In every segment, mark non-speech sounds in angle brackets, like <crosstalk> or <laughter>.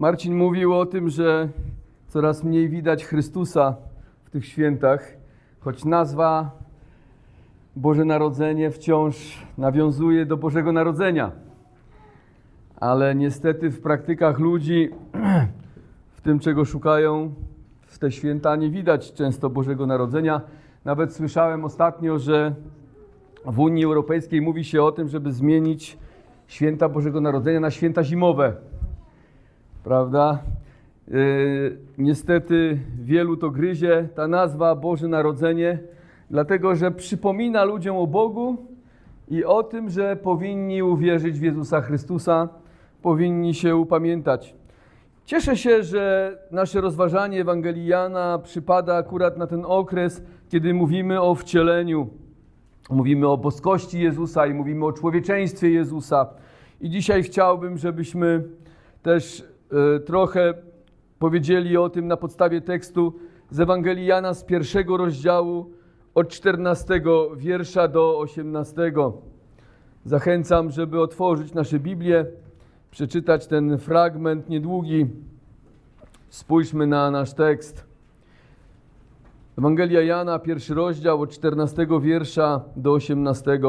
Marcin mówił o tym, że coraz mniej widać Chrystusa w tych świętach, choć nazwa Boże Narodzenie wciąż nawiązuje do Bożego Narodzenia. Ale niestety w praktykach ludzi, <clears throat> w tym czego szukają w te święta, nie widać często Bożego Narodzenia. Nawet słyszałem ostatnio, że w Unii Europejskiej mówi się o tym, żeby zmienić święta Bożego Narodzenia na święta zimowe. Prawda? Yy, niestety wielu to gryzie ta nazwa Boże Narodzenie, dlatego że przypomina ludziom o Bogu i o tym, że powinni uwierzyć w Jezusa Chrystusa, powinni się upamiętać. Cieszę się, że nasze rozważanie Ewangelii Jana przypada akurat na ten okres, kiedy mówimy o wcieleniu. Mówimy o boskości Jezusa i mówimy o człowieczeństwie Jezusa. I dzisiaj chciałbym, żebyśmy też trochę powiedzieli o tym na podstawie tekstu z Ewangelii Jana z pierwszego rozdziału od 14 wiersza do 18. Zachęcam, żeby otworzyć nasze Biblię, przeczytać ten fragment niedługi. Spójrzmy na nasz tekst. Ewangelia Jana, pierwszy rozdział od 14 wiersza do 18.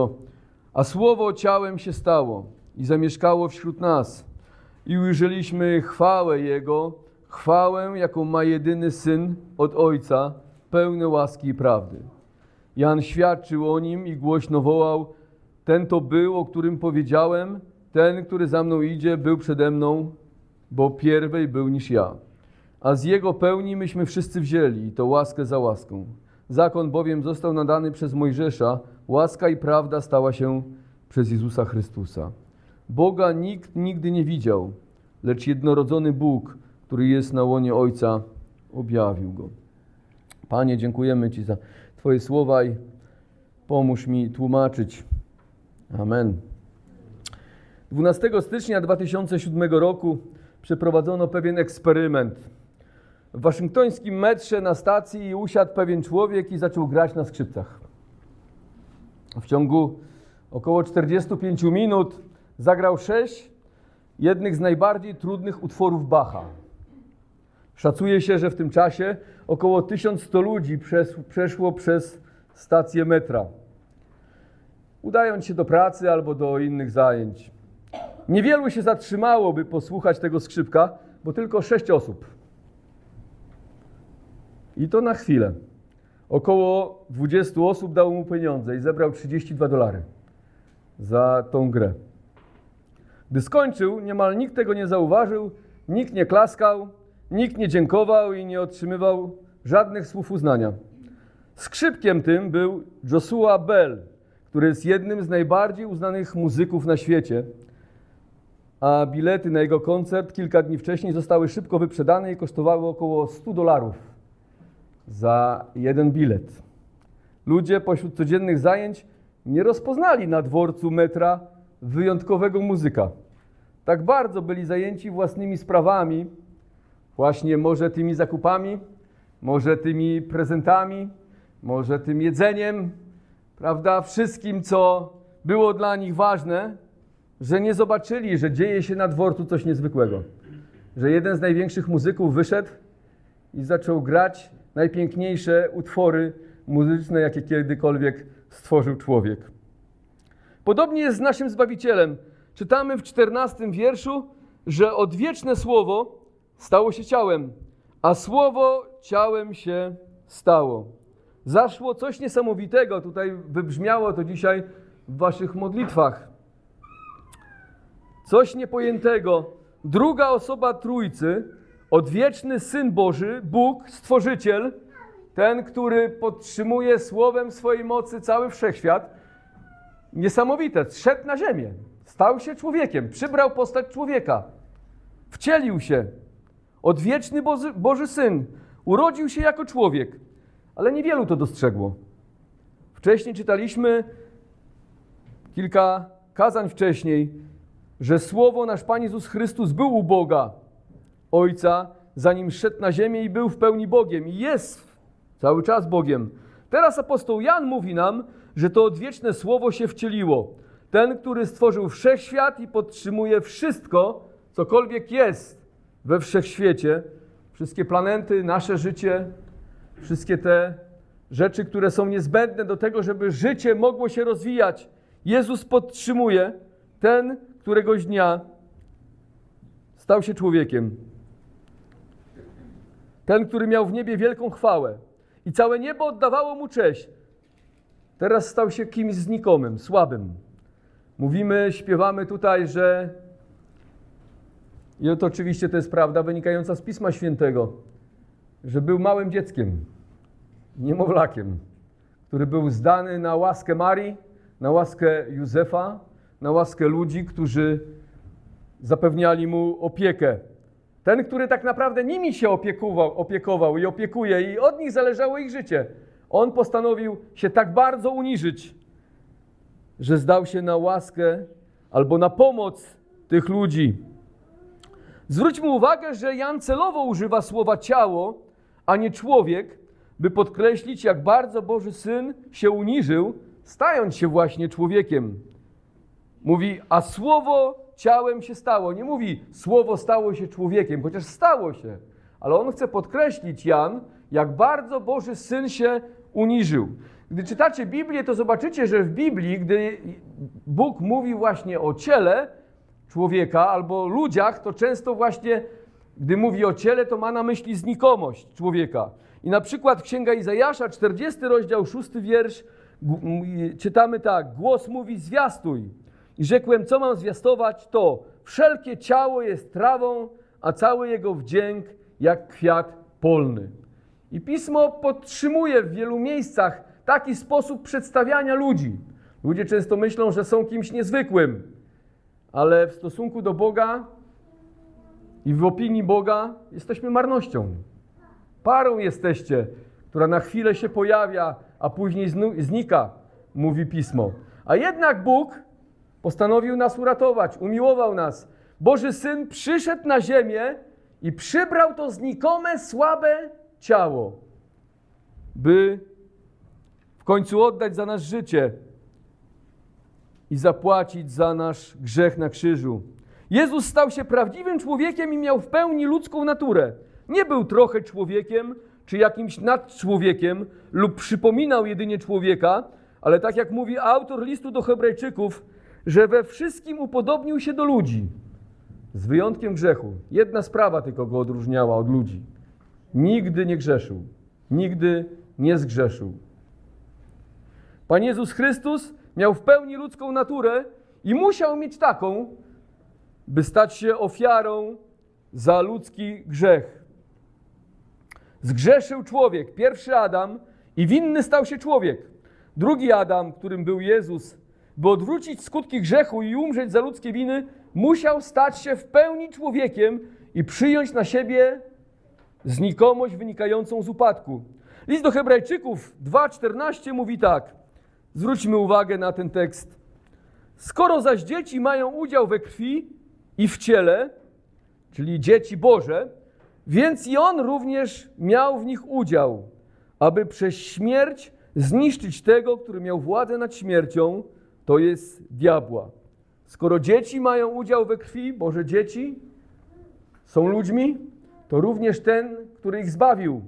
A słowo ciałem się stało i zamieszkało wśród nas. I ujrzeliśmy chwałę Jego, chwałę, jaką ma jedyny Syn od Ojca, pełne łaski i prawdy. Jan świadczył o nim i głośno wołał: Ten to był, o którym powiedziałem, ten, który za mną idzie, był przede mną, bo pierwej był niż ja. A z jego pełni myśmy wszyscy wzięli, i to łaskę za łaską. Zakon bowiem został nadany przez Mojżesza, łaska i prawda stała się przez Jezusa Chrystusa. Boga nikt nigdy nie widział, lecz jednorodzony Bóg, który jest na łonie Ojca, objawił go. Panie, dziękujemy Ci za Twoje słowa i pomóż mi tłumaczyć. Amen. 12 stycznia 2007 roku przeprowadzono pewien eksperyment. W waszyngtońskim metrze na stacji usiadł pewien człowiek i zaczął grać na skrzypcach. W ciągu około 45 minut zagrał sześć jednych z najbardziej trudnych utworów Bacha. Szacuje się, że w tym czasie około 1100 ludzi przeszło przez stację metra, udając się do pracy albo do innych zajęć. Niewielu się zatrzymało, by posłuchać tego skrzypka, bo tylko sześć osób. I to na chwilę. Około 20 osób dało mu pieniądze i zebrał 32 dolary za tą grę. Gdy skończył, niemal nikt tego nie zauważył, nikt nie klaskał, nikt nie dziękował i nie otrzymywał żadnych słów uznania. Skrzypkiem tym był Joshua Bell, który jest jednym z najbardziej uznanych muzyków na świecie, a bilety na jego koncert kilka dni wcześniej zostały szybko wyprzedane i kosztowały około 100 dolarów za jeden bilet. Ludzie pośród codziennych zajęć nie rozpoznali na dworcu metra wyjątkowego muzyka. Tak bardzo byli zajęci własnymi sprawami, właśnie może tymi zakupami, może tymi prezentami, może tym jedzeniem, prawda, wszystkim, co było dla nich ważne, że nie zobaczyli, że dzieje się na dworcu coś niezwykłego. Że jeden z największych muzyków wyszedł i zaczął grać najpiękniejsze utwory muzyczne, jakie kiedykolwiek stworzył człowiek. Podobnie jest z naszym Zbawicielem. Czytamy w czternastym wierszu, że odwieczne słowo stało się ciałem, a słowo ciałem się stało. Zaszło coś niesamowitego, tutaj wybrzmiało to dzisiaj w waszych modlitwach. Coś niepojętego. Druga osoba Trójcy, odwieczny Syn Boży, Bóg, Stworzyciel, ten, który podtrzymuje słowem swojej mocy cały wszechświat, niesamowite, zszedł na ziemię, stał się człowiekiem, przybrał postać człowieka, wcielił się. Odwieczny Boży, Boży Syn urodził się jako człowiek, ale niewielu to dostrzegło. Wcześniej czytaliśmy kilka kazań wcześniej, że słowo nasz Pan Jezus Chrystus był u Boga, Ojca, zanim szedł na ziemię i był w pełni Bogiem i jest cały czas Bogiem. Teraz apostoł Jan mówi nam, że to odwieczne słowo się wcieliło. Ten, który stworzył wszechświat i podtrzymuje wszystko, cokolwiek jest we wszechświecie, wszystkie planety, nasze życie, wszystkie te rzeczy, które są niezbędne do tego, żeby życie mogło się rozwijać, Jezus podtrzymuje, ten któregoś dnia stał się człowiekiem. Ten, który miał w niebie wielką chwałę i całe niebo oddawało mu cześć, teraz stał się kimś znikomym, słabym. Mówimy, śpiewamy tutaj, że i to oczywiście to jest prawda wynikająca z Pisma Świętego, że był małym dzieckiem, niemowlakiem, który był zdany na łaskę Marii, na łaskę Józefa, na łaskę ludzi, którzy zapewniali mu opiekę. Ten, który tak naprawdę nimi się opiekował, opiekował i opiekuje, i od nich zależało ich życie. On postanowił się tak bardzo uniżyć, że zdał się na łaskę albo na pomoc tych ludzi. Zwróćmy uwagę, że Jan celowo używa słowa ciało, a nie człowiek, by podkreślić, jak bardzo Boży Syn się uniżył, stając się właśnie człowiekiem. Mówi, a słowo ciałem się stało. Nie mówi, słowo stało się człowiekiem, chociaż stało się. Ale on chce podkreślić, Jan, jak bardzo Boży Syn się uniżył. Gdy czytacie Biblię, to zobaczycie, że w Biblii, gdy Bóg mówi właśnie o ciele człowieka albo ludziach, to często właśnie, gdy mówi o ciele, to ma na myśli znikomość człowieka. I na przykład Księga Izajasza, 40 rozdział, 6 wiersz, czytamy tak: Głos mówi, zwiastuj. I rzekłem, co mam zwiastować, to wszelkie ciało jest trawą, a cały jego wdzięk jak kwiat polny. I pismo podtrzymuje w wielu miejscach taki sposób przedstawiania ludzi. Ludzie często myślą, że są kimś niezwykłym, ale w stosunku do Boga i w opinii Boga jesteśmy marnością. Parą jesteście, która na chwilę się pojawia, a później znika, mówi pismo. A jednak Bóg postanowił nas uratować, umiłował nas. Boży Syn przyszedł na ziemię i przybrał to znikome, słabe ciało, by w końcu oddać za nas życie i zapłacić za nasz grzech na krzyżu. Jezus stał się prawdziwym człowiekiem i miał w pełni ludzką naturę. Nie był trochę człowiekiem czy jakimś nadczłowiekiem lub przypominał jedynie człowieka, ale tak jak mówi autor listu do Hebrajczyków, że we wszystkim upodobnił się do ludzi, z wyjątkiem grzechu. Jedna sprawa tylko go odróżniała od ludzi. Nigdy nie grzeszył, nigdy nie zgrzeszył. Pan Jezus Chrystus miał w pełni ludzką naturę i musiał mieć taką, by stać się ofiarą za ludzki grzech. Zgrzeszył człowiek, pierwszy Adam, i winny stał się człowiek. Drugi Adam, którym był Jezus, by odwrócić skutki grzechu i umrzeć za ludzkie winy, musiał stać się w pełni człowiekiem i przyjąć na siebie znikomość wynikającą z upadku. List do Hebrajczyków 2:14 mówi tak. Zwróćmy uwagę na ten tekst. Skoro zaś dzieci mają udział we krwi i w ciele, czyli dzieci Boże, więc i on również miał w nich udział, aby przez śmierć zniszczyć tego, który miał władzę nad śmiercią, to jest diabła. Skoro dzieci mają udział we krwi, Boże dzieci są ludźmi, to również ten, który ich zbawił,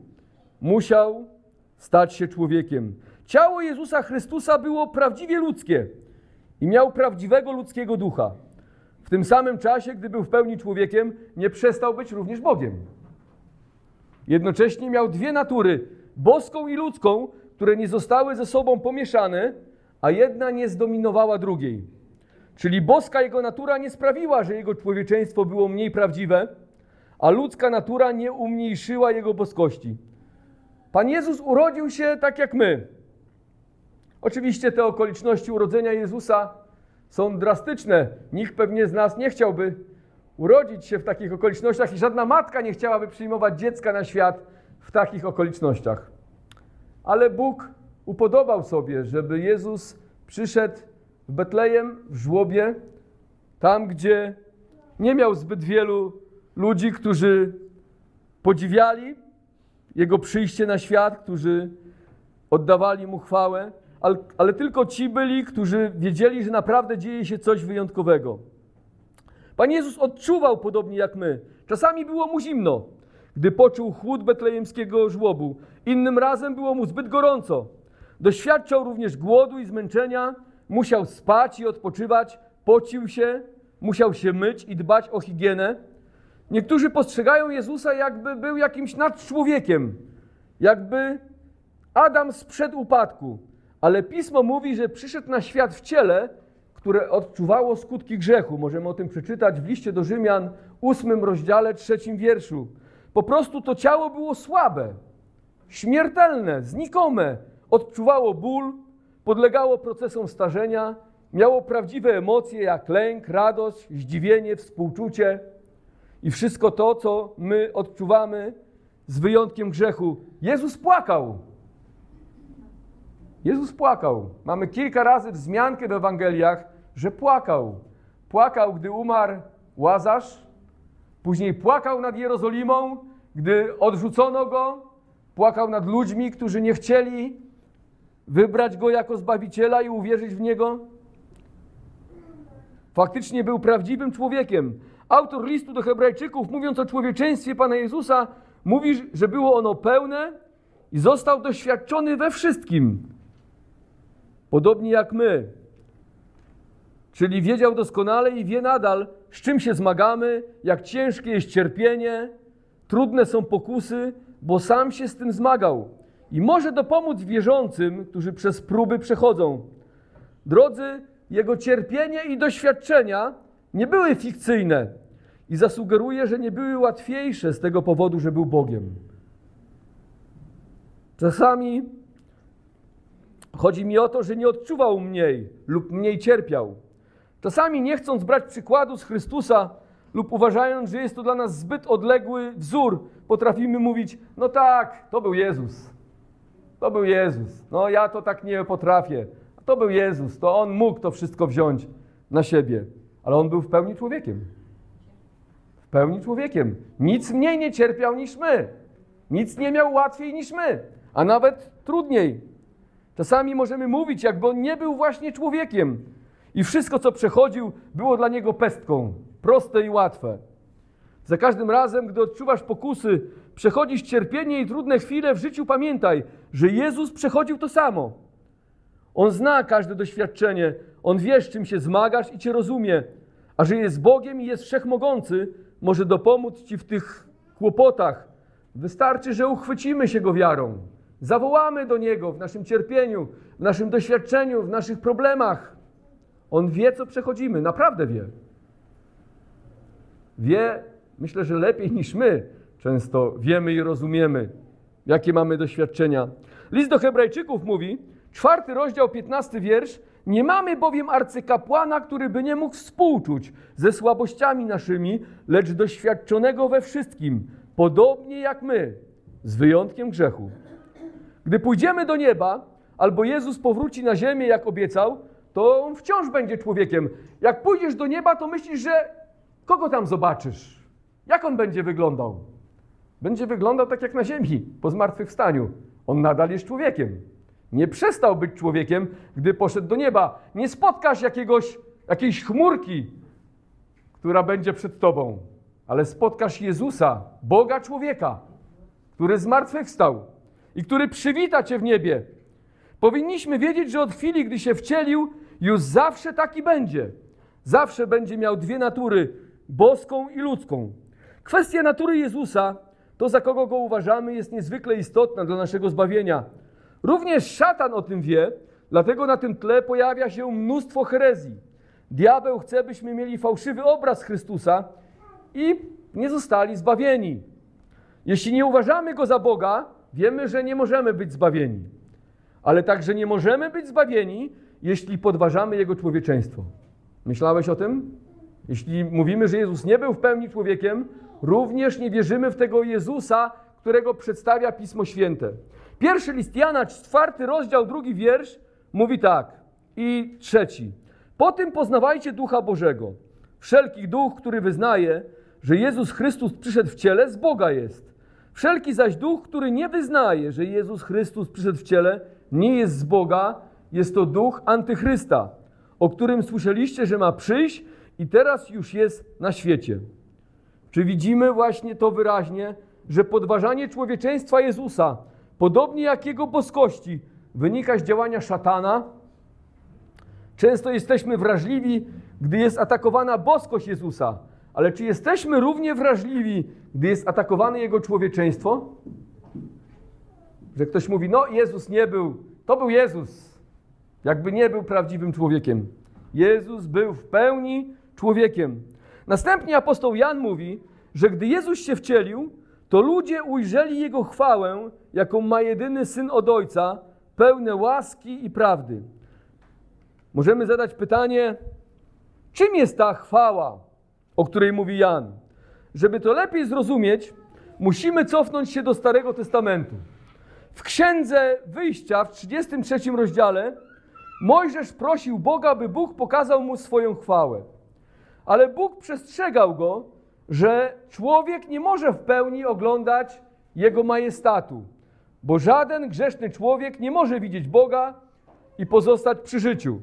musiał stać się człowiekiem. Ciało Jezusa Chrystusa było prawdziwie ludzkie i miał prawdziwego ludzkiego ducha. W tym samym czasie, gdy był w pełni człowiekiem, nie przestał być również Bogiem. Jednocześnie miał dwie natury, boską i ludzką, które nie zostały ze sobą pomieszane, a jedna nie zdominowała drugiej. Czyli boska jego natura nie sprawiła, że jego człowieczeństwo było mniej prawdziwe, a ludzka natura nie umniejszyła jego boskości. Pan Jezus urodził się tak jak my. Oczywiście te okoliczności urodzenia Jezusa są drastyczne. Nikt pewnie z nas nie chciałby urodzić się w takich okolicznościach i żadna matka nie chciałaby przyjmować dziecka na świat w takich okolicznościach. Ale Bóg upodobał sobie, żeby Jezus przyszedł w Betlejem, w żłobie, tam gdzie nie miał zbyt wielu ludzi, którzy podziwiali Jego przyjście na świat, którzy oddawali Mu chwałę, ale, ale tylko ci byli, którzy wiedzieli, że naprawdę dzieje się coś wyjątkowego. Pan Jezus odczuwał, podobnie jak my, Czasami było mu zimno, gdy poczuł chłód betlejemskiego żłobu. Innym razem było mu zbyt gorąco. Doświadczał również głodu i zmęczenia, musiał spać i odpoczywać, pocił się, musiał się myć i dbać o higienę. Niektórzy postrzegają Jezusa, jakby był jakimś nadczłowiekiem, jakby Adam sprzed upadku. Ale pismo mówi, że przyszedł na świat w ciele, które odczuwało skutki grzechu. Możemy o tym przeczytać w liście do Rzymian, ósmym rozdziale, trzecim wierszu. Po prostu to ciało było słabe, śmiertelne, znikome. Odczuwało ból, podlegało procesom starzenia, miało prawdziwe emocje jak lęk, radość, zdziwienie, współczucie i wszystko to, co my odczuwamy z wyjątkiem grzechu. Jezus płakał. Jezus płakał. Mamy kilka razy wzmiankę w Ewangeliach, że płakał. Płakał, gdy umarł Łazarz, później płakał nad Jerozolimą, gdy odrzucono go, płakał nad ludźmi, którzy nie chcieli wybrać go jako zbawiciela i uwierzyć w niego. Faktycznie był prawdziwym człowiekiem. Autor listu do Hebrajczyków, mówiąc o człowieczeństwie Pana Jezusa, mówi, że było ono pełne i został doświadczony we wszystkim, podobnie jak my. Czyli wiedział doskonale i wie nadal, z czym się zmagamy, jak ciężkie jest cierpienie, trudne są pokusy, bo sam się z tym zmagał i może dopomóc wierzącym, którzy przez próby przechodzą. Drodzy, jego cierpienie i doświadczenia nie były fikcyjne i zasugeruję, że nie były łatwiejsze z tego powodu, że był Bogiem. Czasami chodzi mi o to, że nie odczuwał mniej lub mniej cierpiał. Czasami nie chcąc brać przykładu z Chrystusa lub uważając, że jest to dla nas zbyt odległy wzór, potrafimy mówić: No tak, to był Jezus. To był Jezus. No ja to tak nie potrafię. To był Jezus. To on mógł to wszystko wziąć na siebie. Ale on był w pełni człowiekiem. W pełni człowiekiem. Nic mniej nie cierpiał niż my. Nic nie miał łatwiej niż my, a nawet trudniej. Czasami możemy mówić, jakby on nie był właśnie człowiekiem, i wszystko, co przechodził, było dla niego pestką, proste i łatwe. Za każdym razem, gdy odczuwasz pokusy, przechodzisz cierpienie i trudne chwile w życiu, pamiętaj, że Jezus przechodził to samo. On zna każde doświadczenie, on wie, z czym się zmagasz i cię rozumie, a że jest Bogiem i jest wszechmogący, może dopomóc ci w tych kłopotach. Wystarczy, że uchwycimy się go wiarą. Zawołamy do Niego w naszym cierpieniu, w naszym doświadczeniu, w naszych problemach. On wie, co przechodzimy, naprawdę wie. Wie, myślę, że lepiej niż my często wiemy i rozumiemy, jakie mamy doświadczenia. List do Hebrajczyków mówi, czwarty rozdział, piętnasty wiersz. Nie mamy bowiem arcykapłana, który by nie mógł współczuć ze słabościami naszymi, lecz doświadczonego we wszystkim, podobnie jak my, z wyjątkiem grzechu. Gdy pójdziemy do nieba, albo Jezus powróci na ziemię, jak obiecał, to on wciąż będzie człowiekiem. Jak pójdziesz do nieba, to myślisz, że kogo tam zobaczysz? Jak on będzie wyglądał? Będzie wyglądał tak jak na ziemi, po zmartwychwstaniu. On nadal jest człowiekiem. Nie przestał być człowiekiem, gdy poszedł do nieba. Nie spotkasz jakiegoś, jakiejś chmurki, która będzie przed tobą, ale spotkasz Jezusa, Boga człowieka, który zmartwychwstał i który przywita cię w niebie. Powinniśmy wiedzieć, że od chwili, gdy się wcielił, już zawsze taki będzie. Zawsze będzie miał dwie natury, boską i ludzką. Kwestia natury Jezusa, to za kogo go uważamy, jest niezwykle istotna dla naszego zbawienia. Również szatan o tym wie, dlatego na tym tle pojawia się mnóstwo herezji. Diabeł chce, byśmy mieli fałszywy obraz Chrystusa i nie zostali zbawieni. Jeśli nie uważamy go za Boga, wiemy, że nie możemy być zbawieni. Ale także nie możemy być zbawieni, jeśli podważamy Jego człowieczeństwo. Myślałeś o tym? Jeśli mówimy, że Jezus nie był w pełni człowiekiem, również nie wierzymy w tego Jezusa, którego przedstawia Pismo Święte. Pierwszy list Jana, czwarty rozdział, drugi wiersz, mówi tak. I trzeci. Po tym poznawajcie Ducha Bożego. Wszelki duch, który wyznaje, że Jezus Chrystus przyszedł w ciele, z Boga jest. Wszelki zaś duch, który nie wyznaje, że Jezus Chrystus przyszedł w ciele, nie jest z Boga, jest to duch antychrysta, o którym słyszeliście, że ma przyjść i teraz już jest na świecie. Czy widzimy właśnie to wyraźnie, że podważanie człowieczeństwa Jezusa, podobnie jak jego boskości, wynika z działania szatana? Często jesteśmy wrażliwi, gdy jest atakowana boskość Jezusa, ale czy jesteśmy równie wrażliwi, gdy jest atakowane jego człowieczeństwo? Że ktoś mówi, no Jezus nie był, to był Jezus, jakby nie był prawdziwym człowiekiem. Jezus był w pełni człowiekiem. Następnie apostoł Jan mówi, że gdy Jezus się wcielił, to ludzie ujrzeli Jego chwałę, jaką ma jedyny Syn od Ojca, pełne łaski i prawdy. Możemy zadać pytanie, czym jest ta chwała, o której mówi Jan? Żeby to lepiej zrozumieć, musimy cofnąć się do Starego Testamentu. W Księdze Wyjścia w 33 rozdziale Mojżesz prosił Boga, by Bóg pokazał mu swoją chwałę. Ale Bóg przestrzegał go, że człowiek nie może w pełni oglądać jego majestatu, bo żaden grzeszny człowiek nie może widzieć Boga i pozostać przy życiu.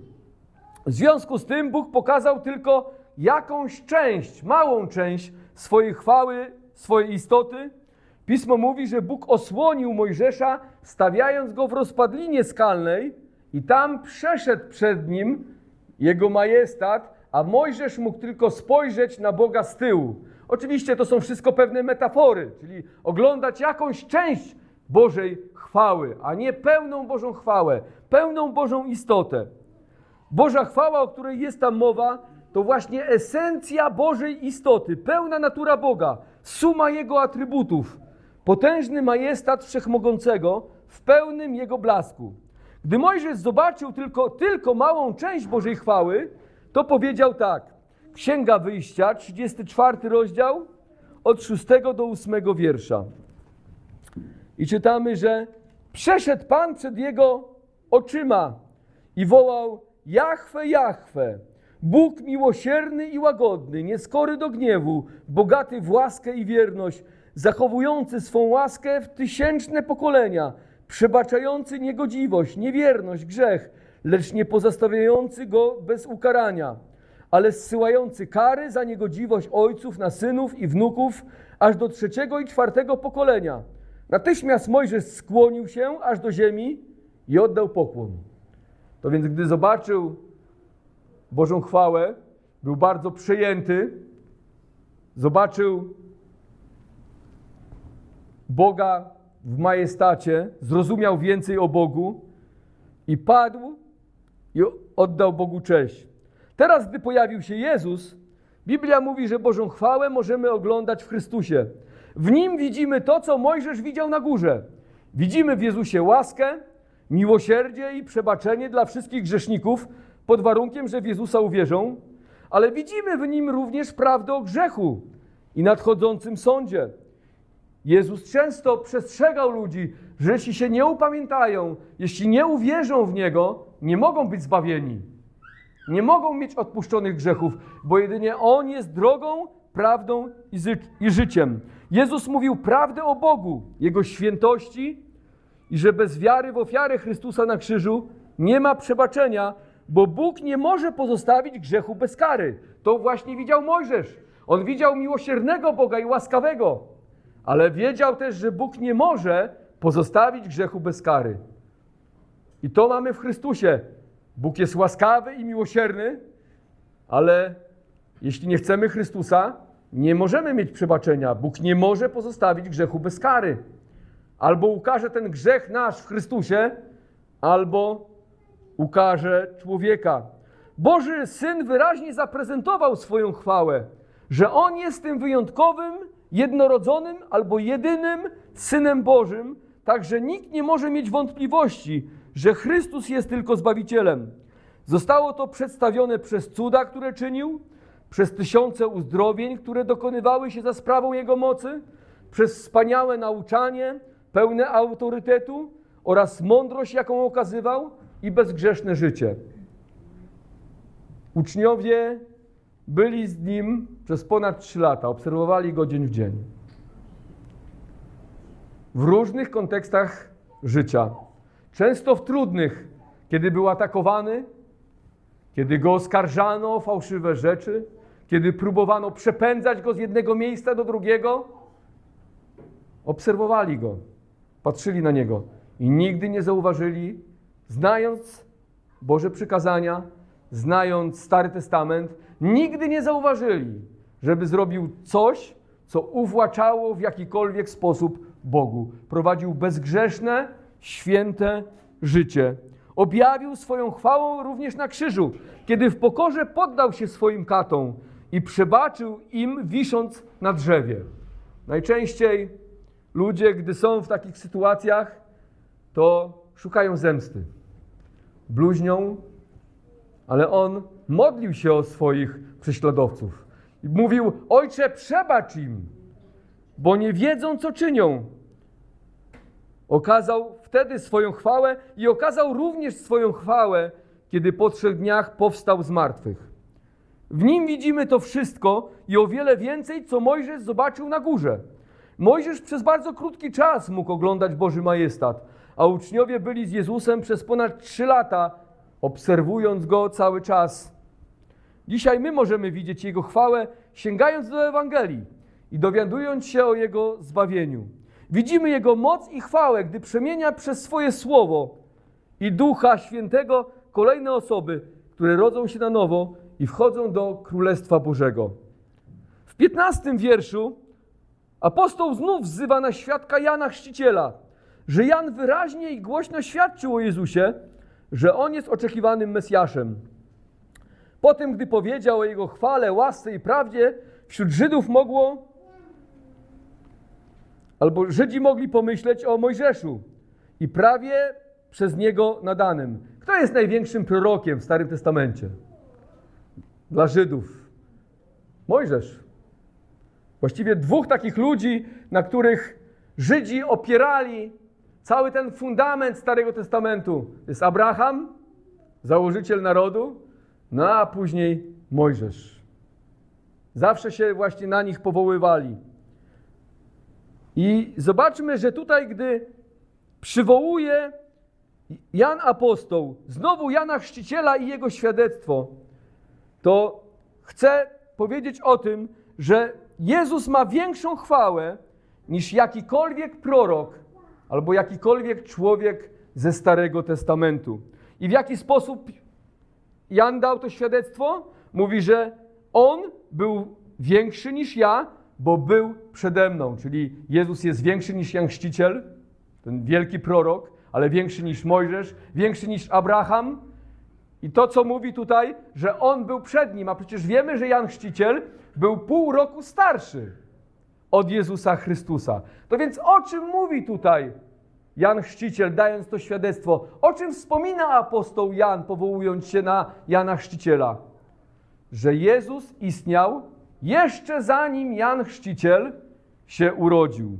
W związku z tym Bóg pokazał tylko jakąś część, małą część swojej chwały, swojej istoty. Pismo mówi, że Bóg osłonił Mojżesza, stawiając go w rozpadlinie skalnej, i tam przeszedł przed nim jego majestat, a Mojżesz mógł tylko spojrzeć na Boga z tyłu. Oczywiście to są wszystko pewne metafory, czyli oglądać jakąś część Bożej chwały, a nie pełną Bożą chwałę, pełną Bożą istotę. Boża chwała, o której jest tam mowa, to właśnie esencja Bożej istoty, pełna natura Boga, suma Jego atrybutów, potężny majestat Wszechmogącego w pełnym Jego blasku. Gdy Mojżesz zobaczył tylko, tylko małą część Bożej chwały, to powiedział tak. Księga Wyjścia, 34 rozdział, od 6 do 8 wiersza. I czytamy, że przeszedł Pan przed jego oczyma i wołał: Jachwę, Jachwę, Bóg miłosierny i łagodny, nieskory do gniewu, bogaty w łaskę i wierność, zachowujący swą łaskę w tysięczne pokolenia, przebaczający niegodziwość, niewierność, grzech, lecz nie pozostawiający go bez ukarania, ale zsyłający kary za niegodziwość ojców na synów i wnuków, aż do trzeciego i czwartego pokolenia. Natychmiast Mojżesz skłonił się aż do ziemi i oddał pokłon. To więc, gdy zobaczył Bożą chwałę, był bardzo przejęty, zobaczył Boga w majestacie, zrozumiał więcej o Bogu i padł i oddał Bogu cześć. Teraz, gdy pojawił się Jezus, Biblia mówi, że Bożą chwałę możemy oglądać w Chrystusie. W Nim widzimy to, co Mojżesz widział na górze. Widzimy w Jezusie łaskę, miłosierdzie i przebaczenie dla wszystkich grzeszników, pod warunkiem, że w Jezusa uwierzą, ale widzimy w Nim również prawdę o grzechu i nadchodzącym sądzie. Jezus często przestrzegał ludzi, że jeśli się nie upamiętają, jeśli nie uwierzą w Niego, nie mogą być zbawieni. Nie mogą mieć odpuszczonych grzechów, bo jedynie On jest drogą, prawdą i, zy- i życiem. Jezus mówił prawdę o Bogu, Jego świętości i że bez wiary w ofiarę Chrystusa na krzyżu nie ma przebaczenia, bo Bóg nie może pozostawić grzechu bez kary. To właśnie widział Mojżesz. On widział miłosiernego Boga i łaskawego, ale wiedział też, że Bóg nie może pozostawić grzechu bez kary. I to mamy w Chrystusie. Bóg jest łaskawy i miłosierny, ale jeśli nie chcemy Chrystusa, nie możemy mieć przebaczenia. Bóg nie może pozostawić grzechu bez kary. Albo ukaże ten grzech nasz w Chrystusie, albo ukaże człowieka. Boży Syn wyraźnie zaprezentował swoją chwałę, że On jest tym wyjątkowym, jednorodzonym albo jedynym Synem Bożym, tak że nikt nie może mieć wątpliwości, że Chrystus jest tylko Zbawicielem. Zostało to przedstawione przez cuda, które czynił, przez tysiące uzdrowień, które dokonywały się za sprawą Jego mocy, przez wspaniałe nauczanie, pełne autorytetu oraz mądrość, jaką okazywał i bezgrzeszne życie. Uczniowie byli z Nim przez ponad trzy lata, obserwowali Go dzień w dzień. W różnych kontekstach życia, często w trudnych, kiedy był atakowany, kiedy Go oskarżano o fałszywe rzeczy, kiedy próbowano przepędzać go z jednego miejsca do drugiego, obserwowali go, patrzyli na niego i nigdy nie zauważyli, znając Boże przykazania, znając Stary Testament, nigdy nie zauważyli, żeby zrobił coś, co uwłaczało w jakikolwiek sposób Bogu. Prowadził bezgrzeszne, święte życie. Objawił swoją chwałą również na krzyżu, kiedy w pokorze poddał się swoim katom i przebaczył im, wisząc na drzewie. Najczęściej ludzie, gdy są w takich sytuacjach, to szukają zemsty. Bluźnią, ale on modlił się o swoich prześladowców. Mówił: Ojcze, przebacz im, bo nie wiedzą, co czynią. Okazał wtedy swoją chwałę i okazał również swoją chwałę, kiedy po trzech dniach powstał z martwych. W nim widzimy to wszystko i o wiele więcej, co Mojżesz zobaczył na górze. Mojżesz przez bardzo krótki czas mógł oglądać Boży majestat, a uczniowie byli z Jezusem przez ponad trzy lata, obserwując go cały czas. Dzisiaj my możemy widzieć Jego chwałę, sięgając do Ewangelii i dowiadując się o Jego zbawieniu. Widzimy Jego moc i chwałę, gdy przemienia przez swoje słowo i Ducha Świętego kolejne osoby, które rodzą się na nowo i wchodzą do Królestwa Bożego. W 15 wierszu apostoł znów wzywa na świadka Jana Chrzciciela, że Jan wyraźnie i głośno świadczył o Jezusie, że On jest oczekiwanym Mesjaszem. Potem, gdy powiedział o Jego chwale, łasce i prawdzie, wśród Żydów mogło, albo Żydzi mogli pomyśleć o Mojżeszu i prawie przez niego nadanym. Kto jest największym prorokiem w Starym Testamencie? Dla Żydów. Mojżesz. Właściwie dwóch takich ludzi, na których Żydzi opierali cały ten fundament Starego Testamentu. Jest Abraham, założyciel narodu, no a później Mojżesz. Zawsze się właśnie na nich powoływali. I zobaczmy, że tutaj, gdy przywołuje Jan Apostoł, znowu Jana Chrzciciela i jego świadectwo, to chcę powiedzieć o tym, że Jezus ma większą chwałę niż jakikolwiek prorok albo jakikolwiek człowiek ze Starego Testamentu. I w jaki sposób Jan dał to świadectwo? Mówi, że on był większy niż ja, bo był przede mną. Czyli Jezus jest większy niż Jan Chrzciciel, ten wielki prorok, ale większy niż Mojżesz, większy niż Abraham. I to, co mówi tutaj, że on był przed nim, a przecież wiemy, że Jan Chrzciciel był pół roku starszy od Jezusa Chrystusa. To więc o czym mówi tutaj Jan Chrzciciel, dając to świadectwo? O czym wspomina apostoł Jan, powołując się na Jana Chrzciciela? Że Jezus istniał jeszcze zanim Jan Chrzciciel się urodził.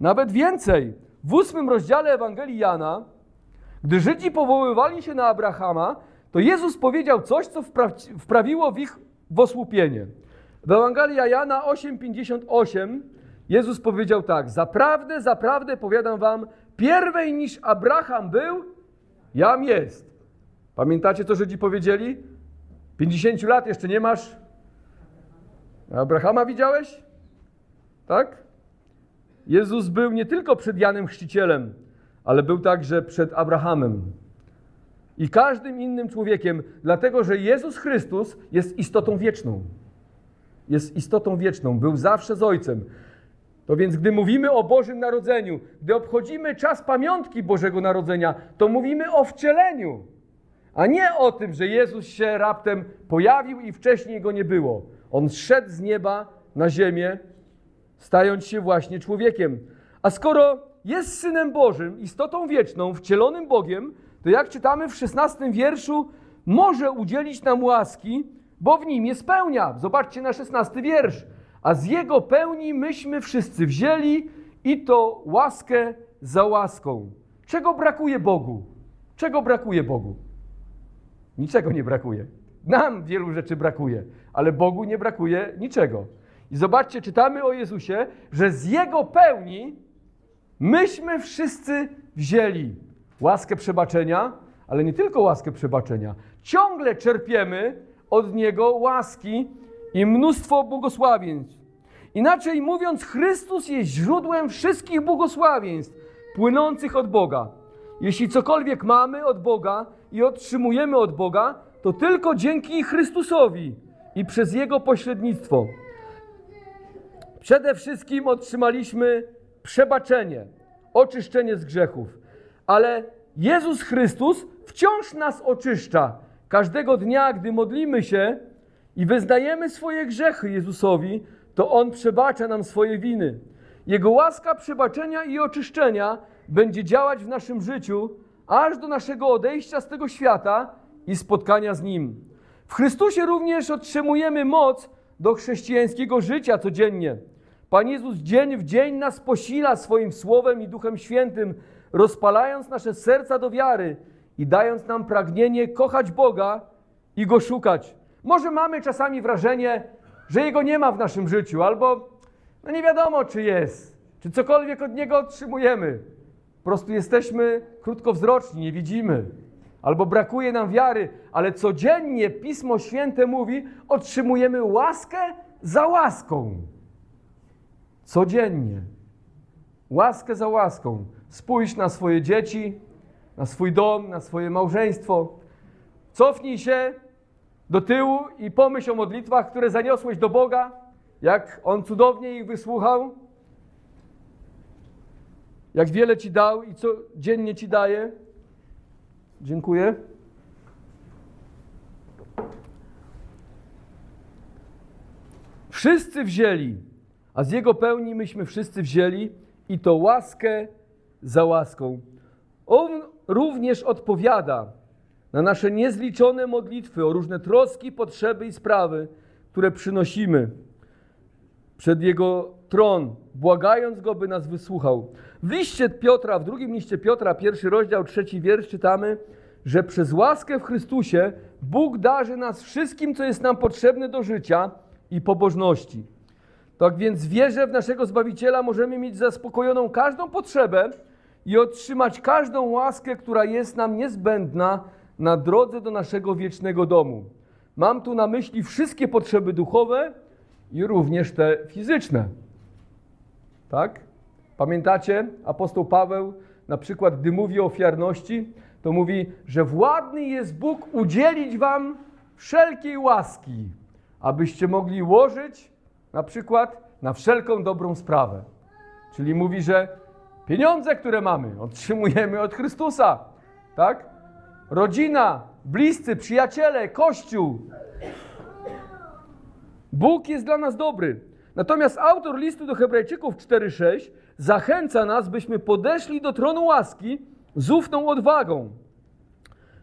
Nawet więcej, w ósmym rozdziale Ewangelii Jana, gdy Żydzi powoływali się na Abrahama, to Jezus powiedział coś, co wprawiło w ich osłupienie. W Ewangelii Jana 8,58 Jezus powiedział tak: Zaprawdę, zaprawdę powiadam wam, pierwej niż Abraham był, jam jest. Pamiętacie, co Żydzi powiedzieli? 50 lat jeszcze nie masz. Abrahama widziałeś? Tak? Jezus był nie tylko przed Janem Chrzcicielem, ale był także przed Abrahamem i każdym innym człowiekiem, dlatego że Jezus Chrystus jest istotą wieczną. Jest istotą wieczną, był zawsze z Ojcem. To więc, gdy mówimy o Bożym Narodzeniu, gdy obchodzimy czas pamiątki Bożego Narodzenia, to mówimy o wcieleniu, a nie o tym, że Jezus się raptem pojawił i wcześniej go nie było. On zszedł z nieba na ziemię, stając się właśnie człowiekiem. A skoro jest Synem Bożym, istotą wieczną, wcielonym Bogiem, to jak czytamy w 16 wierszu, może udzielić nam łaski, bo w nim jest pełnia. Zobaczcie na 16 wiersz. A z jego pełni myśmy wszyscy wzięli i to łaskę za łaską. Czego brakuje Bogu? Czego brakuje Bogu? Niczego nie brakuje. Nam wielu rzeczy brakuje, ale Bogu nie brakuje niczego. I zobaczcie, czytamy o Jezusie, że z Jego pełni myśmy wszyscy wzięli łaskę przebaczenia, ale nie tylko łaskę przebaczenia. Ciągle czerpiemy od Niego łaski i mnóstwo błogosławieństw. Inaczej mówiąc, Chrystus jest źródłem wszystkich błogosławieństw płynących od Boga. Jeśli cokolwiek mamy od Boga i otrzymujemy od Boga, to tylko dzięki Chrystusowi i przez Jego pośrednictwo. Przede wszystkim otrzymaliśmy przebaczenie, oczyszczenie z grzechów. Ale Jezus Chrystus wciąż nas oczyszcza. Każdego dnia, gdy modlimy się i wyznajemy swoje grzechy Jezusowi, to On przebacza nam swoje winy. Jego łaska przebaczenia i oczyszczenia będzie działać w naszym życiu, aż do naszego odejścia z tego świata i spotkania z Nim. W Chrystusie również otrzymujemy moc do chrześcijańskiego życia codziennie. Pan Jezus dzień w dzień nas posila swoim Słowem i Duchem Świętym, rozpalając nasze serca do wiary i dając nam pragnienie kochać Boga i Go szukać. Może mamy czasami wrażenie, że Jego nie ma w naszym życiu, albo no nie wiadomo, czy jest, czy cokolwiek od Niego otrzymujemy. Po prostu jesteśmy krótkowzroczni, nie widzimy. Albo brakuje nam wiary, ale codziennie Pismo Święte mówi, otrzymujemy łaskę za łaską. Codziennie. Łaskę za łaską. Spójrz na swoje dzieci, na swój dom, na swoje małżeństwo. Cofnij się do tyłu i pomyśl o modlitwach, które zaniosłeś do Boga, jak On cudownie ich wysłuchał, jak wiele Ci dał i co dziennie Ci daje. Dziękuję. Wszyscy wzięli, a z Jego pełni myśmy wszyscy wzięli i to łaskę za łaską. On również odpowiada na nasze niezliczone modlitwy o różne troski, potrzeby i sprawy, które przynosimy przed Jego tron, błagając Go, by nas wysłuchał. W liście Piotra, w drugim liście Piotra, pierwszy rozdział, trzeci wiersz, czytamy, że przez łaskę w Chrystusie Bóg darzy nas wszystkim, co jest nam potrzebne do życia i pobożności. Tak więc wierzę w naszego Zbawiciela możemy mieć zaspokojoną każdą potrzebę i otrzymać każdą łaskę, która jest nam niezbędna na drodze do naszego wiecznego domu. Mam tu na myśli wszystkie potrzeby duchowe i również te fizyczne. Tak? Pamiętacie, apostoł Paweł, na przykład, gdy mówi o ofiarności, to mówi, że władny jest Bóg udzielić wam wszelkiej łaski, abyście mogli łożyć na przykład na wszelką dobrą sprawę. Czyli mówi, że pieniądze, które mamy, otrzymujemy od Chrystusa, tak? Rodzina, bliscy, przyjaciele, kościół. Bóg jest dla nas dobry. Natomiast autor listu do Hebrajczyków 4:6 zachęca nas, byśmy podeszli do tronu łaski z ufną odwagą.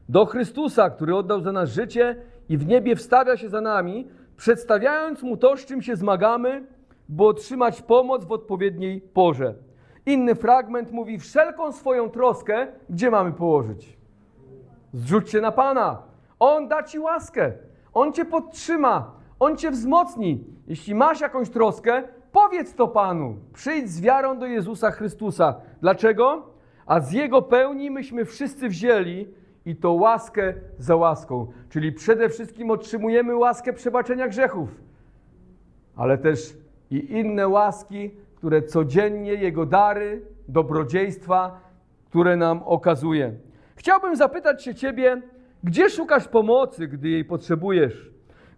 Do Chrystusa, który oddał za nas życie i w niebie wstawia się za nami, przedstawiając mu to, z czym się zmagamy, by otrzymać pomoc w odpowiedniej porze. Inny fragment mówi: Wszelką swoją troskę, gdzie mamy położyć? Zrzuć się na Pana. On da ci łaskę. On cię podtrzyma. On cię wzmocni. Jeśli masz jakąś troskę, powiedz to Panu. Przyjdź z wiarą do Jezusa Chrystusa. Dlaczego? A z Jego pełni myśmy wszyscy wzięli i to łaskę za łaską. Czyli przede wszystkim otrzymujemy łaskę przebaczenia grzechów, ale też i inne łaski, które codziennie Jego dary, dobrodziejstwa, które nam okazuje. Chciałbym zapytać się Ciebie, gdzie szukasz pomocy, gdy jej potrzebujesz?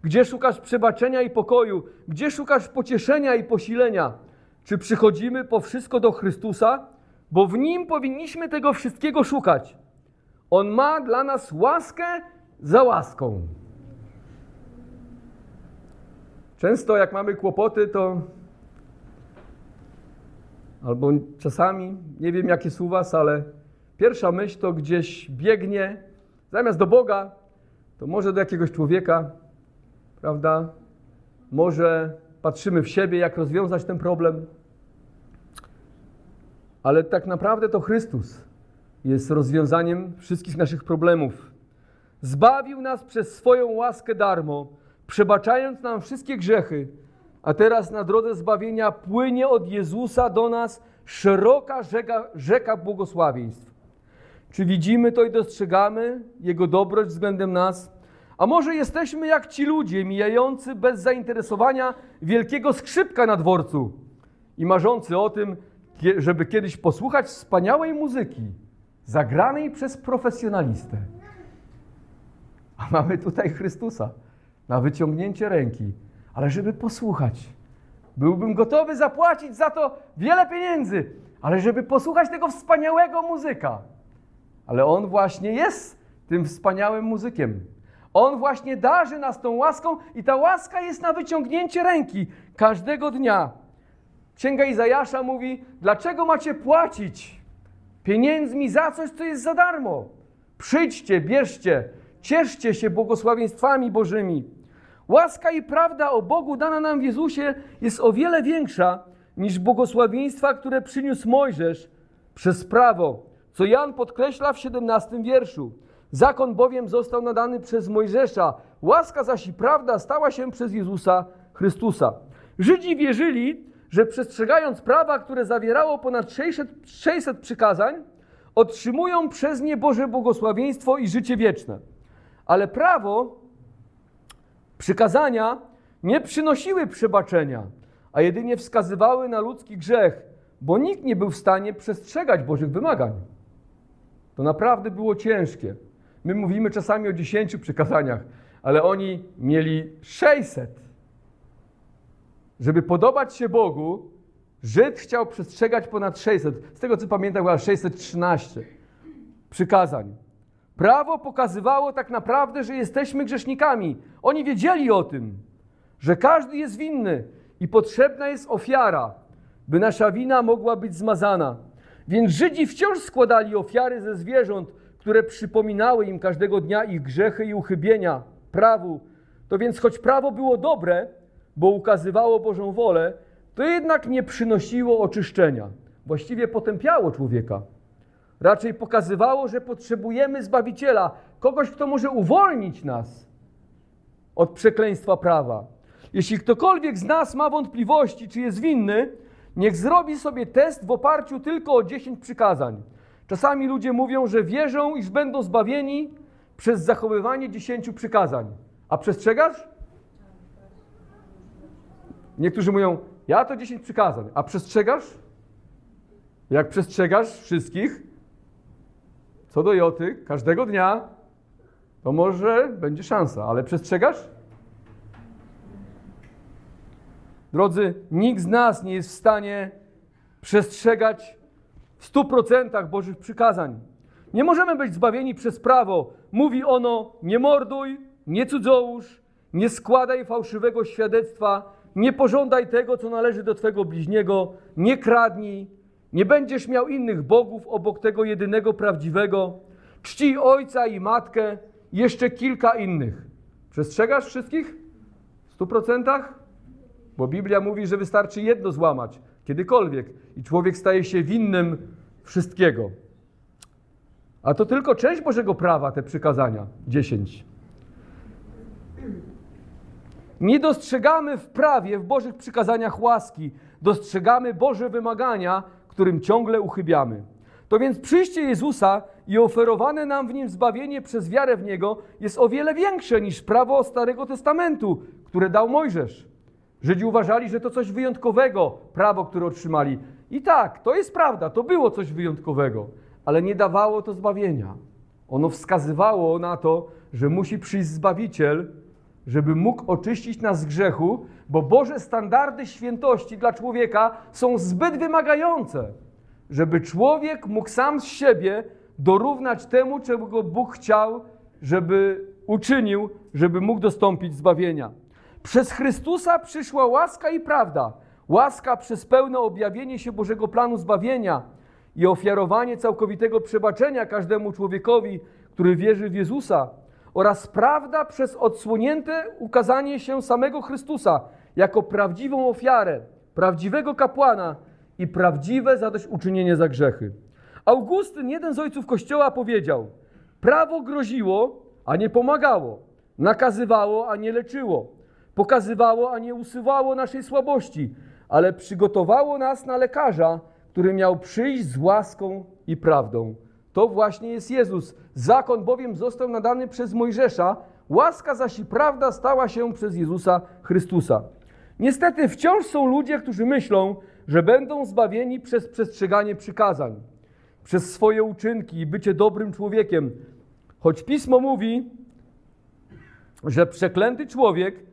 Gdzie szukasz przebaczenia i pokoju? Gdzie szukasz pocieszenia i posilenia? Czy przychodzimy po wszystko do Chrystusa? Bo w Nim powinniśmy tego wszystkiego szukać. On ma dla nas łaskę za łaską. Często jak mamy kłopoty, to albo czasami, nie wiem jakie są Was, ale pierwsza myśl to gdzieś biegnie, zamiast do Boga, to może do jakiegoś człowieka, prawda? Może patrzymy w siebie, jak rozwiązać ten problem. Ale tak naprawdę to Chrystus jest rozwiązaniem wszystkich naszych problemów. Zbawił nas przez swoją łaskę darmo, przebaczając nam wszystkie grzechy, a teraz na drodze zbawienia płynie od Jezusa do nas szeroka rzeka, rzeka błogosławieństw. Czy widzimy to i dostrzegamy Jego dobroć względem nas? A może jesteśmy jak ci ludzie mijający bez zainteresowania wielkiego skrzypka na dworcu i marzący o tym, żeby kiedyś posłuchać wspaniałej muzyki zagranej przez profesjonalistę. A mamy tutaj Chrystusa na wyciągnięcie ręki, ale żeby posłuchać. Byłbym gotowy zapłacić za to wiele pieniędzy, ale żeby posłuchać tego wspaniałego muzyka. Ale on właśnie jest tym wspaniałym muzykiem. On właśnie darzy nas tą łaską i ta łaska jest na wyciągnięcie ręki każdego dnia. Księga Izajasza mówi: Dlaczego macie płacić pieniędzmi za coś, co jest za darmo? Przyjdźcie, bierzcie, cieszcie się błogosławieństwami Bożymi. Łaska i prawda o Bogu dana nam w Jezusie jest o wiele większa niż błogosławieństwa, które przyniósł Mojżesz przez prawo, co Jan podkreśla w 17 wierszu. Zakon bowiem został nadany przez Mojżesza, łaska zaś i prawda stała się przez Jezusa Chrystusa. Żydzi wierzyli, że przestrzegając prawa, które zawierało ponad 600, 600 przykazań, otrzymują przez nie Boże błogosławieństwo i życie wieczne. Ale prawo, przykazania nie przynosiły przebaczenia, a jedynie wskazywały na ludzki grzech, bo nikt nie był w stanie przestrzegać Bożych wymagań. To naprawdę było ciężkie. My mówimy czasami o dziesięciu przykazaniach, ale oni mieli 600. Żeby podobać się Bogu, Żyd chciał przestrzegać ponad 600. Z tego co pamiętam, chyba 613 przykazań. Prawo pokazywało tak naprawdę, że jesteśmy grzesznikami. Oni wiedzieli o tym, że każdy jest winny i potrzebna jest ofiara, by nasza wina mogła być zmazana. Więc Żydzi wciąż składali ofiary ze zwierząt, które przypominały im każdego dnia ich grzechy i uchybienia prawu. To więc choć prawo było dobre, bo ukazywało Bożą wolę, to jednak nie przynosiło oczyszczenia. Właściwie potępiało człowieka. Raczej pokazywało, że potrzebujemy Zbawiciela, kogoś, kto może uwolnić nas od przekleństwa prawa. Jeśli ktokolwiek z nas ma wątpliwości, czy jest winny, niech zrobi sobie test w oparciu tylko o 10 przykazań. Czasami ludzie mówią, że wierzą, iż będą zbawieni przez zachowywanie 10 przykazań. A przestrzegasz? Niektórzy mówią, ja to 10 przykazań. A przestrzegasz? Jak przestrzegasz wszystkich, co do joty, każdego dnia, to może będzie szansa, ale przestrzegasz? Drodzy, nikt z nas nie jest w stanie przestrzegać stu procentach Bożych przykazań. Nie możemy być zbawieni przez prawo. Mówi ono: nie morduj, nie cudzołóż, nie składaj fałszywego świadectwa, nie pożądaj tego, co należy do Twego bliźniego, nie kradnij, nie będziesz miał innych bogów obok tego jedynego prawdziwego. Czcij ojca i matkę, jeszcze kilka innych. Przestrzegasz wszystkich? W stu procentach? Bo Biblia mówi, że wystarczy jedno złamać, kiedykolwiek, i człowiek staje się winnym wszystkiego. A to tylko część Bożego prawa, te przykazania. Dziesięć. Nie dostrzegamy w prawie, w Bożych przykazaniach łaski, dostrzegamy Boże wymagania, którym ciągle uchybiamy. To więc przyjście Jezusa i oferowane nam w Nim zbawienie przez wiarę w Niego jest o wiele większe niż prawo Starego Testamentu, które dał Mojżesz. Żydzi uważali, że to coś wyjątkowego, prawo, które otrzymali. I tak, to jest prawda, to było coś wyjątkowego, ale nie dawało to zbawienia. Ono wskazywało na to, że musi przyjść Zbawiciel, żeby mógł oczyścić nas z grzechu, bo Boże standardy świętości dla człowieka są zbyt wymagające, żeby człowiek mógł sam z siebie dorównać temu, czego go Bóg chciał, żeby uczynił, żeby mógł dostąpić zbawienia. Przez Chrystusa przyszła łaska i prawda. Łaska przez pełne objawienie się Bożego planu zbawienia i ofiarowanie całkowitego przebaczenia każdemu człowiekowi, który wierzy w Jezusa oraz prawda przez odsłonięte ukazanie się samego Chrystusa jako prawdziwą ofiarę, prawdziwego kapłana i prawdziwe zadośćuczynienie za grzechy. Augustyn, jeden z ojców Kościoła, powiedział: Prawo groziło, a nie pomagało, nakazywało, a nie leczyło, pokazywało, a nie usuwało naszej słabości, ale przygotowało nas na lekarza, który miał przyjść z łaską i prawdą. To właśnie jest Jezus. Zakon bowiem został nadany przez Mojżesza, Łaska zaś i prawda stała się przez Jezusa Chrystusa. Niestety wciąż są ludzie, którzy myślą, że będą zbawieni przez przestrzeganie przykazań, przez swoje uczynki i bycie dobrym człowiekiem. Choć pismo mówi, że przeklęty człowiek,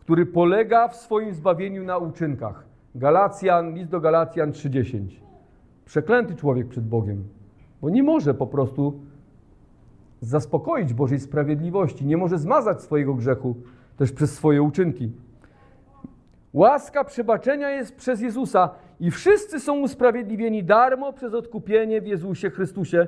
który polega w swoim zbawieniu na uczynkach. Galacjan, list do Galacjan 3:10. Przeklęty człowiek przed Bogiem, bo nie może po prostu zaspokoić Bożej sprawiedliwości, nie może zmazać swojego grzechu też przez swoje uczynki. Łaska przebaczenia jest przez Jezusa i wszyscy są usprawiedliwieni darmo przez odkupienie w Jezusie Chrystusie,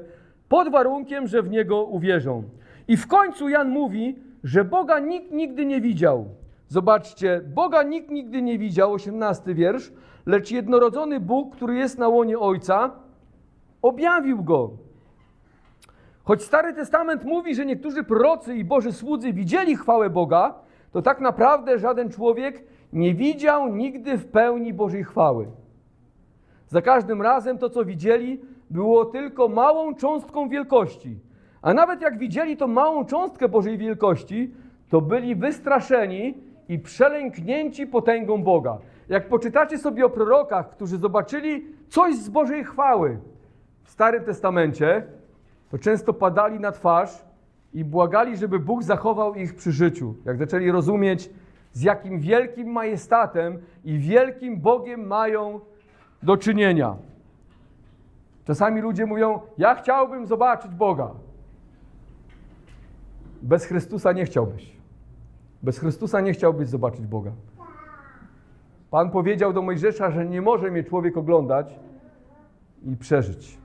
pod warunkiem, że w Niego uwierzą. I w końcu Jan mówi, że Boga nikt nigdy nie widział. Zobaczcie, Boga nikt nigdy nie widział, 18 wiersz, lecz jednorodzony Bóg, który jest na łonie Ojca, objawił Go. Choć Stary Testament mówi, że niektórzy prorocy i Boży słudzy widzieli chwałę Boga, to tak naprawdę żaden człowiek nie widział nigdy w pełni Bożej chwały. Za każdym razem to, co widzieli, było tylko małą cząstką wielkości. A nawet jak widzieli tą małą cząstkę Bożej wielkości, to byli wystraszeni i przelęknięci potęgą Boga. Jak poczytacie sobie o prorokach, którzy zobaczyli coś z Bożej chwały w Starym Testamencie, to często padali na twarz i błagali, żeby Bóg zachował ich przy życiu. Jak zaczęli rozumieć, z jakim wielkim majestatem i wielkim Bogiem mają do czynienia. Czasami ludzie mówią: Ja chciałbym zobaczyć Boga. Bez Chrystusa nie chciałbyś. Bez Chrystusa nie chciałbyś zobaczyć Boga. Pan powiedział do Mojżesza, że nie może mnie człowiek oglądać i przeżyć.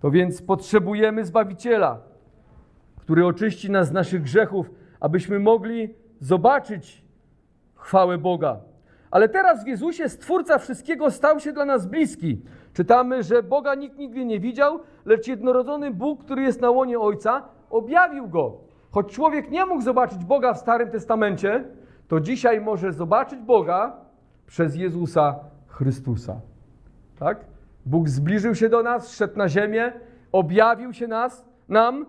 To więc potrzebujemy Zbawiciela, który oczyści nas z naszych grzechów, abyśmy mogli zobaczyć chwałę Boga. Ale teraz w Jezusie Stwórca wszystkiego stał się dla nas bliski. Czytamy, że Boga nikt nigdy nie widział, lecz jednorodzony Bóg, który jest na łonie Ojca, objawił Go. Choć człowiek nie mógł zobaczyć Boga w Starym Testamencie, to dzisiaj może zobaczyć Boga przez Jezusa Chrystusa. Tak? Bóg zbliżył się do nas, szedł na ziemię, objawił się nas, nam.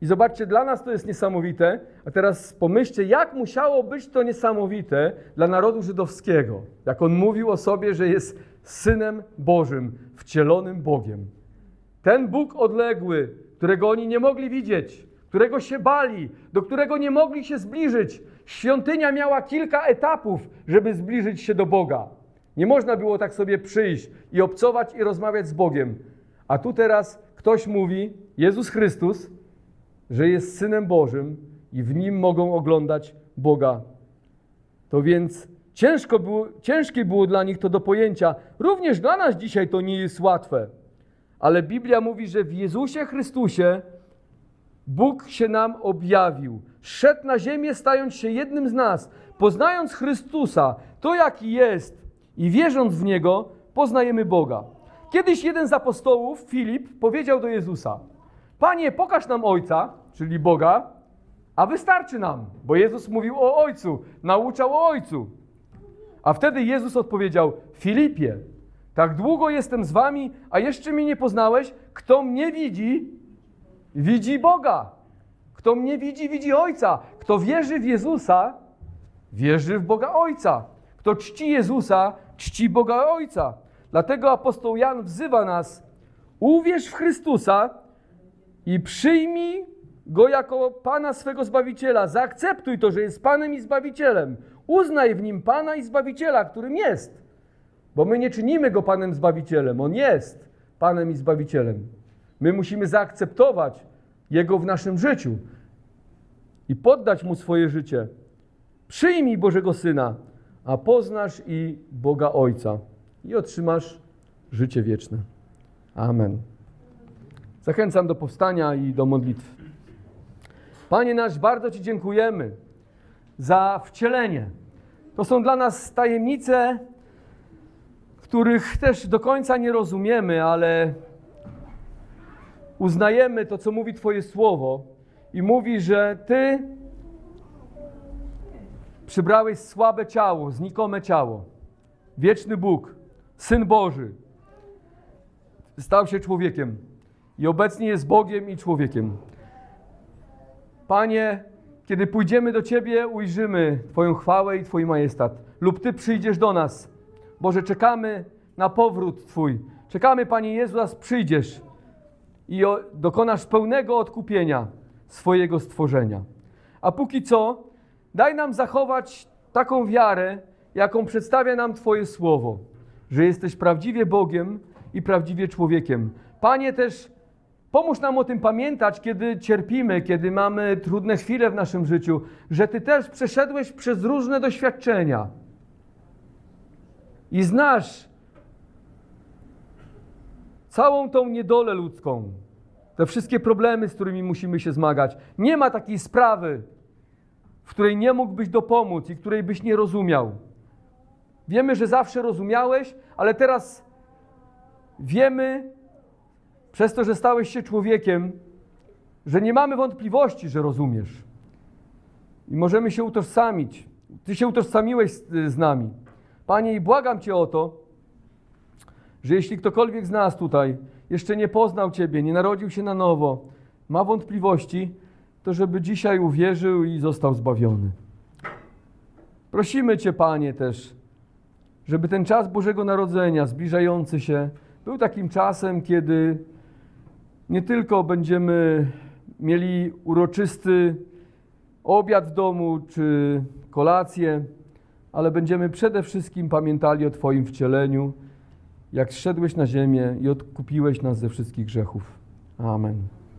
I zobaczcie, dla nas to jest niesamowite. A teraz pomyślcie, jak musiało być to niesamowite dla narodu żydowskiego. Jak on mówił o sobie, że jest synem Bożym, wcielonym Bogiem. Ten Bóg odległy, którego oni nie mogli widzieć, którego się bali, do którego nie mogli się zbliżyć. Świątynia miała kilka etapów, żeby zbliżyć się do Boga. Nie można było tak sobie przyjść i obcować i rozmawiać z Bogiem. A tu teraz ktoś mówi, Jezus Chrystus, że jest Synem Bożym i w Nim mogą oglądać Boga. To więc ciężko było, ciężkie było dla nich to do pojęcia. Również dla nas dzisiaj to nie jest łatwe. Ale Biblia mówi, że w Jezusie Chrystusie Bóg się nam objawił. Szedł na ziemię, stając się jednym z nas. Poznając Chrystusa, to jaki jest i wierząc w Niego, poznajemy Boga. Kiedyś jeden z apostołów, Filip, powiedział do Jezusa: Panie, pokaż nam Ojca, czyli Boga, a wystarczy nam, bo Jezus mówił o Ojcu, nauczał o Ojcu. A wtedy Jezus odpowiedział: Filipie, tak długo jestem z wami, a jeszcze mnie nie poznałeś. Kto mnie widzi, widzi Boga. Kto mnie widzi, widzi Ojca. Kto wierzy w Jezusa, wierzy w Boga Ojca. Kto czci Jezusa, czci Boga Ojca. Dlatego apostoł Jan wzywa nas: uwierz w Chrystusa i przyjmij Go jako Pana swego Zbawiciela. Zaakceptuj to, że jest Panem i Zbawicielem. Uznaj w Nim Pana i Zbawiciela, którym jest. Bo my nie czynimy Go Panem Zbawicielem. On jest Panem i Zbawicielem. My musimy zaakceptować Jego w naszym życiu i poddać Mu swoje życie. Przyjmij Bożego Syna, a poznasz i Boga Ojca i otrzymasz życie wieczne. Amen. Zachęcam do powstania i do modlitwy. Panie nasz, bardzo Ci dziękujemy za wcielenie. To są dla nas tajemnice, których też do końca nie rozumiemy, ale uznajemy to, co mówi Twoje słowo i mówi, że Ty przybrałeś słabe ciało, znikome ciało. Wieczny Bóg, Syn Boży, stał się człowiekiem i obecnie jest Bogiem i człowiekiem. Panie, kiedy pójdziemy do Ciebie, ujrzymy Twoją chwałę i Twój majestat. Lub Ty przyjdziesz do nas. Boże, czekamy na powrót Twój. Czekamy, Panie Jezu, aż przyjdziesz i dokonasz pełnego odkupienia swojego stworzenia. A póki co, daj nam zachować taką wiarę, jaką przedstawia nam Twoje słowo, że jesteś prawdziwie Bogiem i prawdziwie człowiekiem. Panie, też pomóż nam o tym pamiętać, kiedy cierpimy, kiedy mamy trudne chwile w naszym życiu, że Ty też przeszedłeś przez różne doświadczenia i znasz całą tą niedolę ludzką, te wszystkie problemy, z którymi musimy się zmagać. Nie ma takiej sprawy, w której nie mógłbyś dopomóc i której byś nie rozumiał. Wiemy, że zawsze rozumiałeś, ale teraz wiemy, przez to, że stałeś się człowiekiem, że nie mamy wątpliwości, że rozumiesz. I możemy się utożsamić. Ty się utożsamiłeś z, z nami. Panie, i błagam Cię o to, że jeśli ktokolwiek z nas tutaj jeszcze nie poznał Ciebie, nie narodził się na nowo, ma wątpliwości, to żeby dzisiaj uwierzył i został zbawiony. Prosimy Cię, Panie, też, żeby ten czas Bożego Narodzenia, zbliżający się, był takim czasem, kiedy nie tylko będziemy mieli uroczysty obiad w domu czy kolację, ale będziemy przede wszystkim pamiętali o Twoim wcieleniu, jak zszedłeś na ziemię i odkupiłeś nas ze wszystkich grzechów. Amen.